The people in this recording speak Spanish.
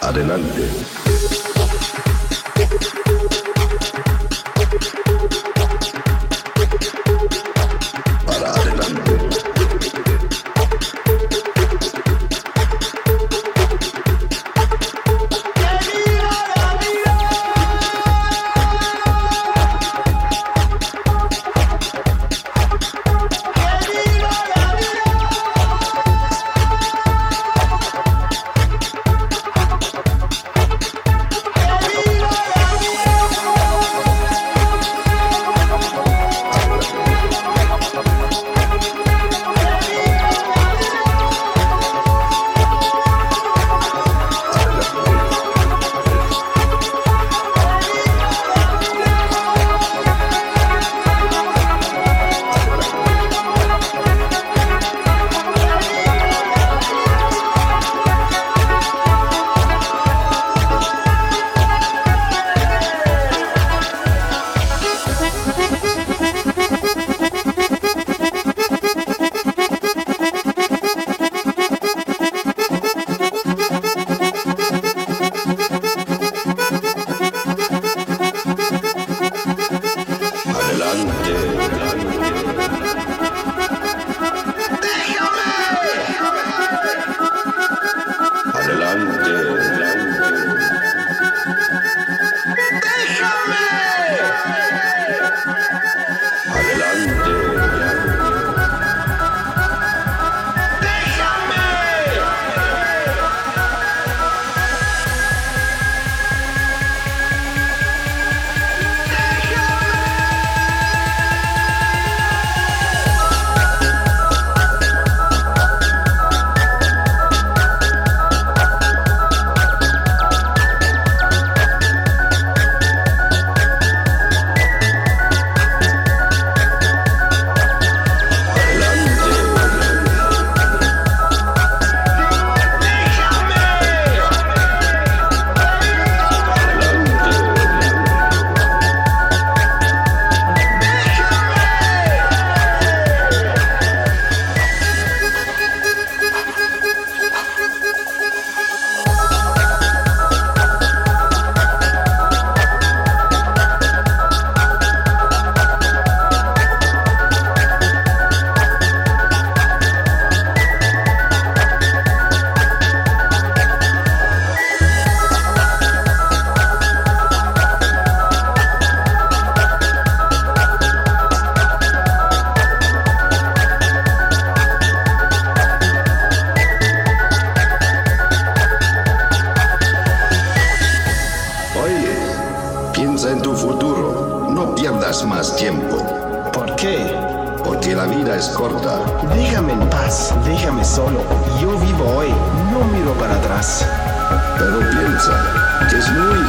Adelante. es corta. Déjame en paz, déjame solo. Yo vivo hoy, no miro para atrás. Pero piensa que es muy